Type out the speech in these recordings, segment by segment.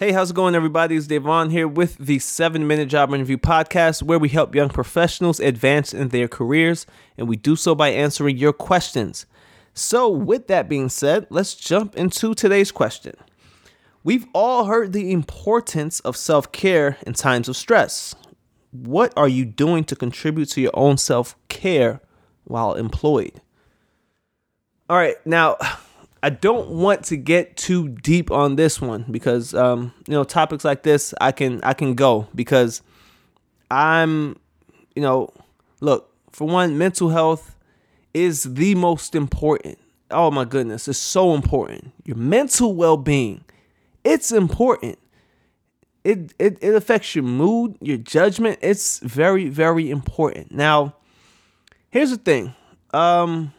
Hey, how's it going, everybody? It's Devon here with the 7 Minute Job Interview Podcast, where we help young professionals advance in their careers, and we do so by answering your questions. So, with that being said, let's jump into today's question. We've all heard the importance of self care in times of stress. What are you doing to contribute to your own self care while employed? All right, now I don't want to get too deep on this one because um, you know topics like this I can I can go because I'm you know look for one mental health is the most important. Oh my goodness, it's so important. Your mental well-being, it's important. It, it it affects your mood, your judgment. It's very very important. Now, here's the thing. Um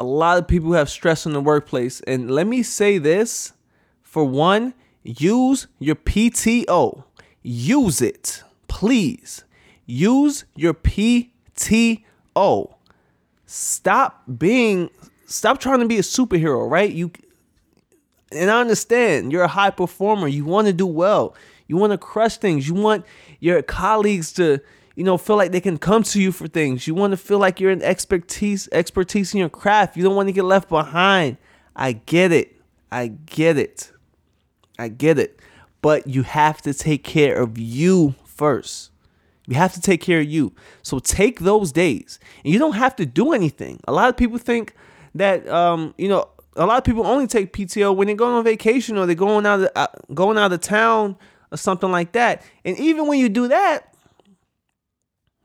a lot of people have stress in the workplace. And let me say this for one, use your PTO. Use it, please. Use your PTO. Stop being, stop trying to be a superhero, right? You, and I understand you're a high performer. You want to do well. You want to crush things. You want your colleagues to, you know, feel like they can come to you for things. You want to feel like you're an expertise expertise in your craft. You don't want to get left behind. I get it. I get it. I get it. But you have to take care of you first. You have to take care of you. So take those days. And you don't have to do anything. A lot of people think that um, you know, a lot of people only take PTO when they're going on vacation or they're going out of, uh, going out of town or something like that. And even when you do that,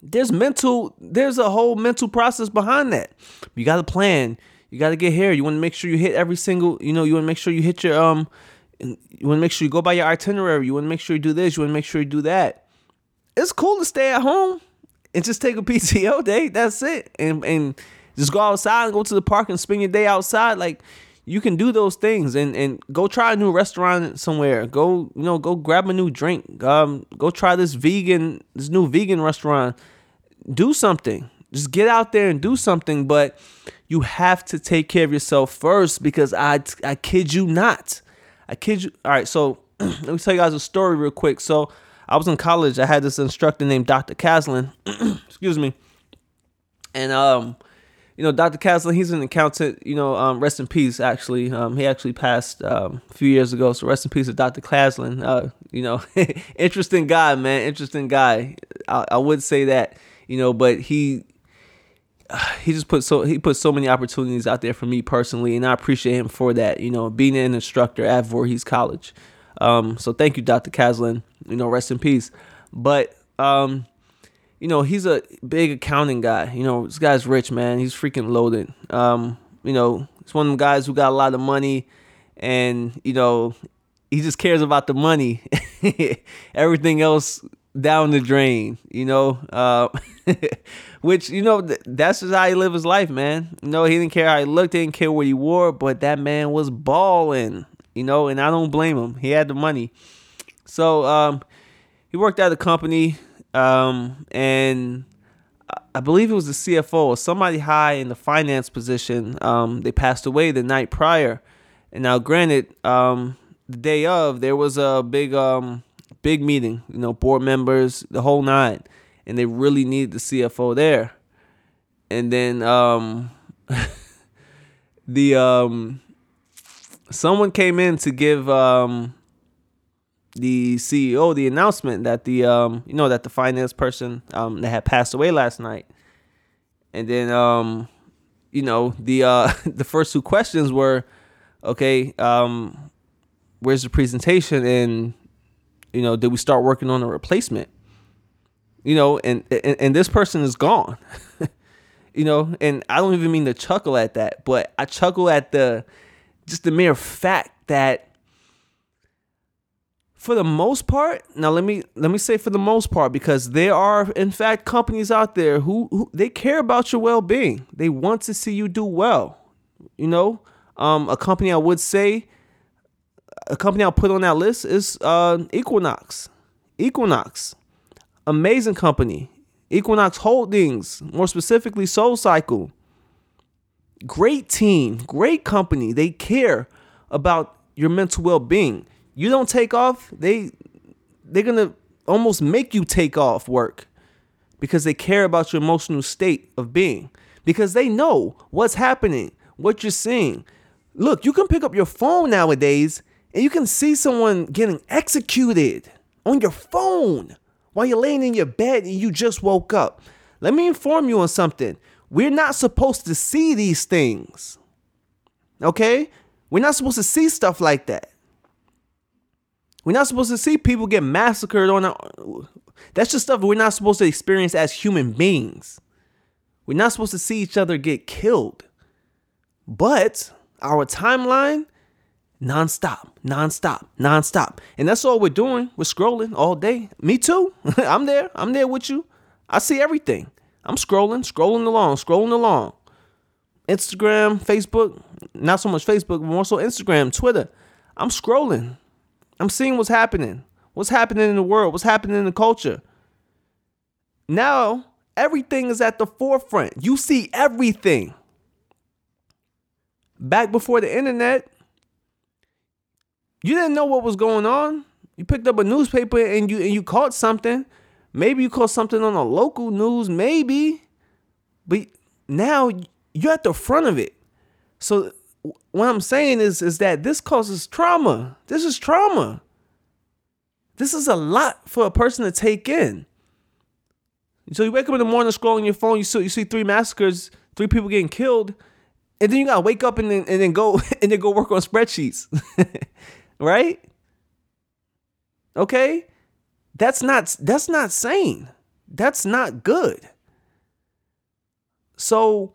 there's mental there's a whole mental process behind that. You got to plan. You got to get here. You want to make sure you hit every single you know you want to make sure you hit your um you want to make sure you go by your itinerary. You want to make sure you do this. You want to make sure you do that. It's cool to stay at home and just take a pto day. That's it. And and just go outside and go to the park and spend your day outside. Like you can do those things and and go try a new restaurant somewhere go you know go grab a new drink um go try this vegan this new vegan restaurant do something. Just get out there and do something, but you have to take care of yourself first because I I kid you not. I kid you. All right, so let me tell you guys a story real quick. So I was in college. I had this instructor named Dr. Caslin. Excuse me. And um, you know, Dr. Caslin, he's an accountant. You know, um, rest in peace. Actually, um, he actually passed um, a few years ago. So rest in peace to Dr. Caslin. Uh, you know, interesting guy, man. Interesting guy. I, I would say that you know, but he he just put so he put so many opportunities out there for me personally, and I appreciate him for that. You know, being an instructor at Voorhees College. Um, so thank you, Dr. Caslin. You know, rest in peace. But um, you know, he's a big accounting guy. You know, this guy's rich, man. He's freaking loaded. Um, you know, he's one of them guys who got a lot of money, and you know, he just cares about the money. Everything else down the drain, you know. Uh, which you know that's just how he lived his life, man. You know, he didn't care how he looked, he didn't care what he wore, but that man was balling, you know. And I don't blame him. He had the money, so um, he worked at a company, um, and I believe it was the CFO or somebody high in the finance position. Um, they passed away the night prior, and now granted, um, the day of there was a big um big meeting, you know, board members, the whole nine, and they really need the CFO there. And then um, the um, someone came in to give um, the CEO the announcement that the um, you know that the finance person um, that had passed away last night. And then um, you know the uh, the first two questions were, okay, um, where's the presentation and you know, did we start working on a replacement? You know, and and, and this person is gone. you know, and I don't even mean to chuckle at that, but I chuckle at the just the mere fact that for the most part now let me let me say for the most part because there are in fact companies out there who, who they care about your well-being they want to see you do well you know um, a company i would say a company I'll put on that list is uh, Equinox. Equinox, amazing company. Equinox Holdings, more specifically Soul Cycle. Great team, great company. They care about your mental well being. You don't take off, they they're gonna almost make you take off work because they care about your emotional state of being because they know what's happening, what you're seeing. Look, you can pick up your phone nowadays and you can see someone getting executed on your phone while you're laying in your bed and you just woke up. Let me inform you on something. We're not supposed to see these things. Okay? We're not supposed to see stuff like that. We're not supposed to see people get massacred on that's just stuff we're not supposed to experience as human beings. We're not supposed to see each other get killed. But our timeline nonstop, nonstop, nonstop. And that's all we're doing. We're scrolling all day. Me too. I'm there. I'm there with you. I see everything. I'm scrolling, scrolling along, scrolling along. Instagram, Facebook, not so much Facebook, more so Instagram, Twitter. I'm scrolling. I'm seeing what's happening. What's happening in the world? What's happening in the culture? Now, everything is at the forefront. You see everything. Back before the internet, you didn't know what was going on. You picked up a newspaper and you and you caught something. Maybe you caught something on the local news, maybe. But now you're at the front of it. So what I'm saying is is that this causes trauma. This is trauma. This is a lot for a person to take in. So you wake up in the morning scrolling your phone, you see you see three massacres, three people getting killed, and then you gotta wake up and then and then go and then go work on spreadsheets. right? Okay? That's not that's not sane. That's not good. So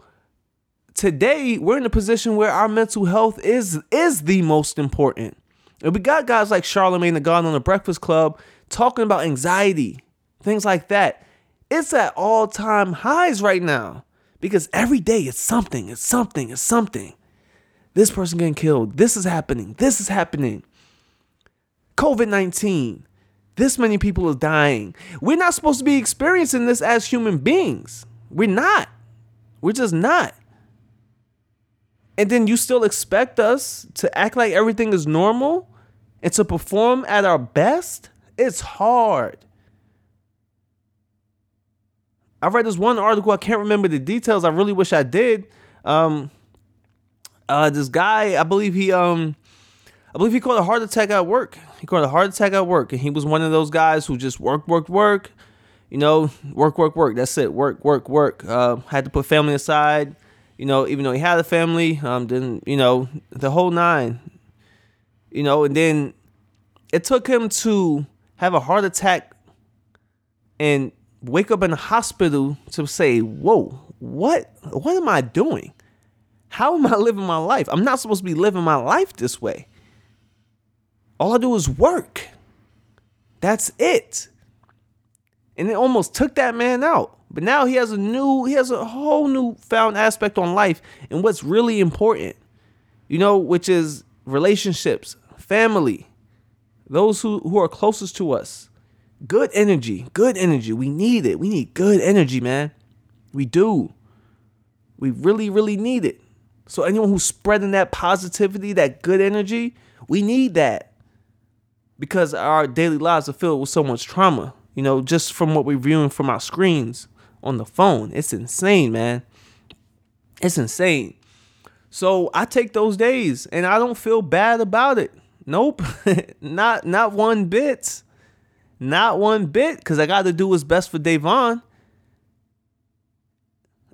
today we're in a position where our mental health is is the most important. And we got guys like Charlemagne the God on the Breakfast Club talking about anxiety, things like that. It's at all-time highs right now because every day it's something, it's something, it's something. This person getting killed. This is happening. This is happening. COVID 19. This many people are dying. We're not supposed to be experiencing this as human beings. We're not. We're just not. And then you still expect us to act like everything is normal and to perform at our best? It's hard. I read this one article. I can't remember the details. I really wish I did. Um, uh, this guy, I believe he, um, I believe he caught a heart attack at work. He caught a heart attack at work, and he was one of those guys who just work, work, work. You know, work, work, work. That's it. Work, work, work. Uh, had to put family aside. You know, even though he had a family, um, then you know the whole nine. You know, and then it took him to have a heart attack and wake up in the hospital to say, "Whoa, what? What am I doing? How am I living my life? I'm not supposed to be living my life this way." All I do is work. That's it. And it almost took that man out. But now he has a new, he has a whole new found aspect on life and what's really important, you know, which is relationships, family, those who, who are closest to us. Good energy, good energy. We need it. We need good energy, man. We do. We really, really need it. So, anyone who's spreading that positivity, that good energy, we need that because our daily lives are filled with so much trauma. You know, just from what we're viewing from our screens on the phone. It's insane, man. It's insane. So I take those days and I don't feel bad about it. Nope. not not one bit. Not one bit. Cause I gotta do what's best for Devon.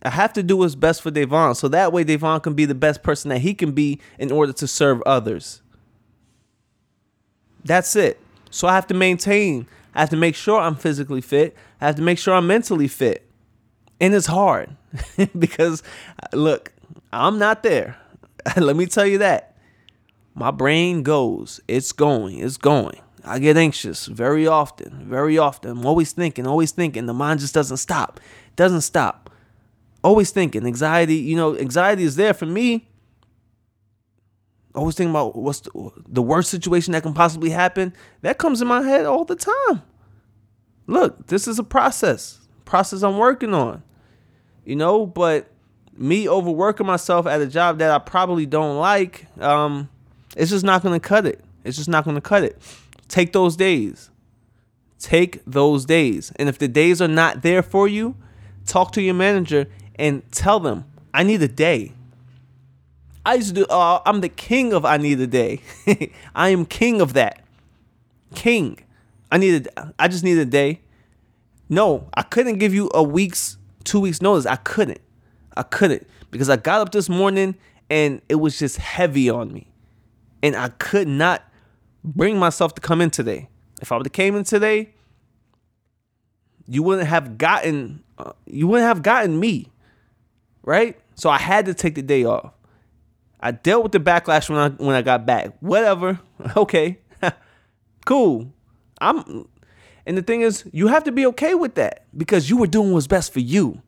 I have to do what's best for Devon So that way Devon can be the best person that he can be in order to serve others. That's it. So I have to maintain. I have to make sure I'm physically fit. I have to make sure I'm mentally fit. And it's hard because, uh, look, I'm not there. Let me tell you that. My brain goes, it's going, it's going. I get anxious very often, very often. I'm always thinking, always thinking. The mind just doesn't stop, doesn't stop. Always thinking. Anxiety, you know, anxiety is there for me always thinking about what's the, the, worst situation that can possibly happen. That comes in my head all the time. Look, this is a process, process I'm working on, you know. But me overworking myself at a job that I probably don't like, um, it's just not gonna cut it. It's just not to cut it. Take those days. Take those days. And if the days are not there for you, talk to your manager and tell them, I need a day. I used to do, uh, I'm the king of I need a day. I am king of that. King. I need a, I just need a day. No, I couldn't give you a week's, two weeks notice. I couldn't. I couldn't because I got up this morning and it was just heavy on me. And I could not bring myself to come in today. If I would have came in today, you wouldn't have gotten uh, you wouldn't have gotten me. Right? So I had to take the day off. I dealt with the backlash when I when I got back. Whatever. Okay. cool. I'm and the thing is, you have to be okay with that because you were doing what's best for you,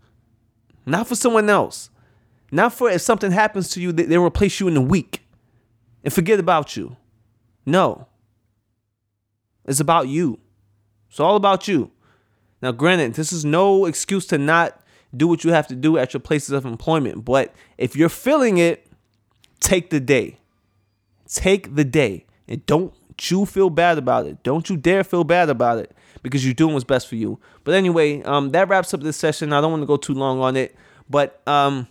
not for someone else. Not for if something happens to you, they, they replace you in a week and forget about you. No. It's about you. It's all about you. Now, granted, this is no excuse to not do what you have to do at your places of employment. But if you're feeling it, take the day. Take the day. And don't you feel bad about it. Don't you dare feel bad about it because you're doing what's best for you. But anyway, um, that wraps up this session. I don't want to go too long on it. But um,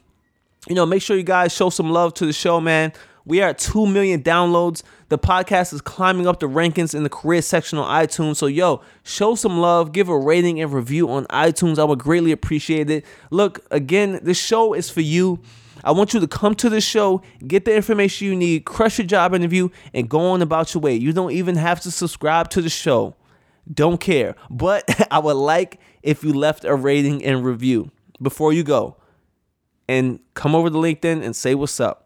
you know, make sure you guys show some love to the show, man. We are at 2 million downloads. The podcast is climbing up the rankings in the career section on iTunes. So, yo, show some love, give a rating and review on iTunes. I would greatly appreciate it. Look, again, this show is for you. I want you to come to the show, get the information you need, crush your job interview, and go on about your way. You don't even have to subscribe to the show. Don't care. But I would like if you left a rating and review before you go and come over to LinkedIn and say what's up.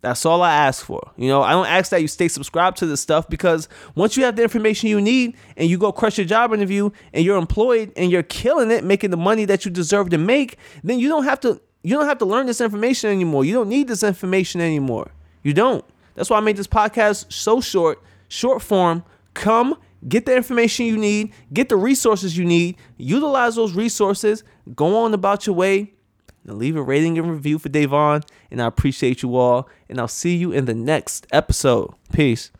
That's all I ask for. You know, I don't ask that you stay subscribed to this stuff because once you have the information you need and you go crush your job interview and you're employed and you're killing it, making the money that you deserve to make, then you don't have to you don't have to learn this information anymore. You don't need this information anymore. You don't. That's why I made this podcast so short, short form. Come, get the information you need, get the resources you need, utilize those resources, go on about your way now leave a rating and review for Devon, and I appreciate you all. And I'll see you in the next episode. Peace.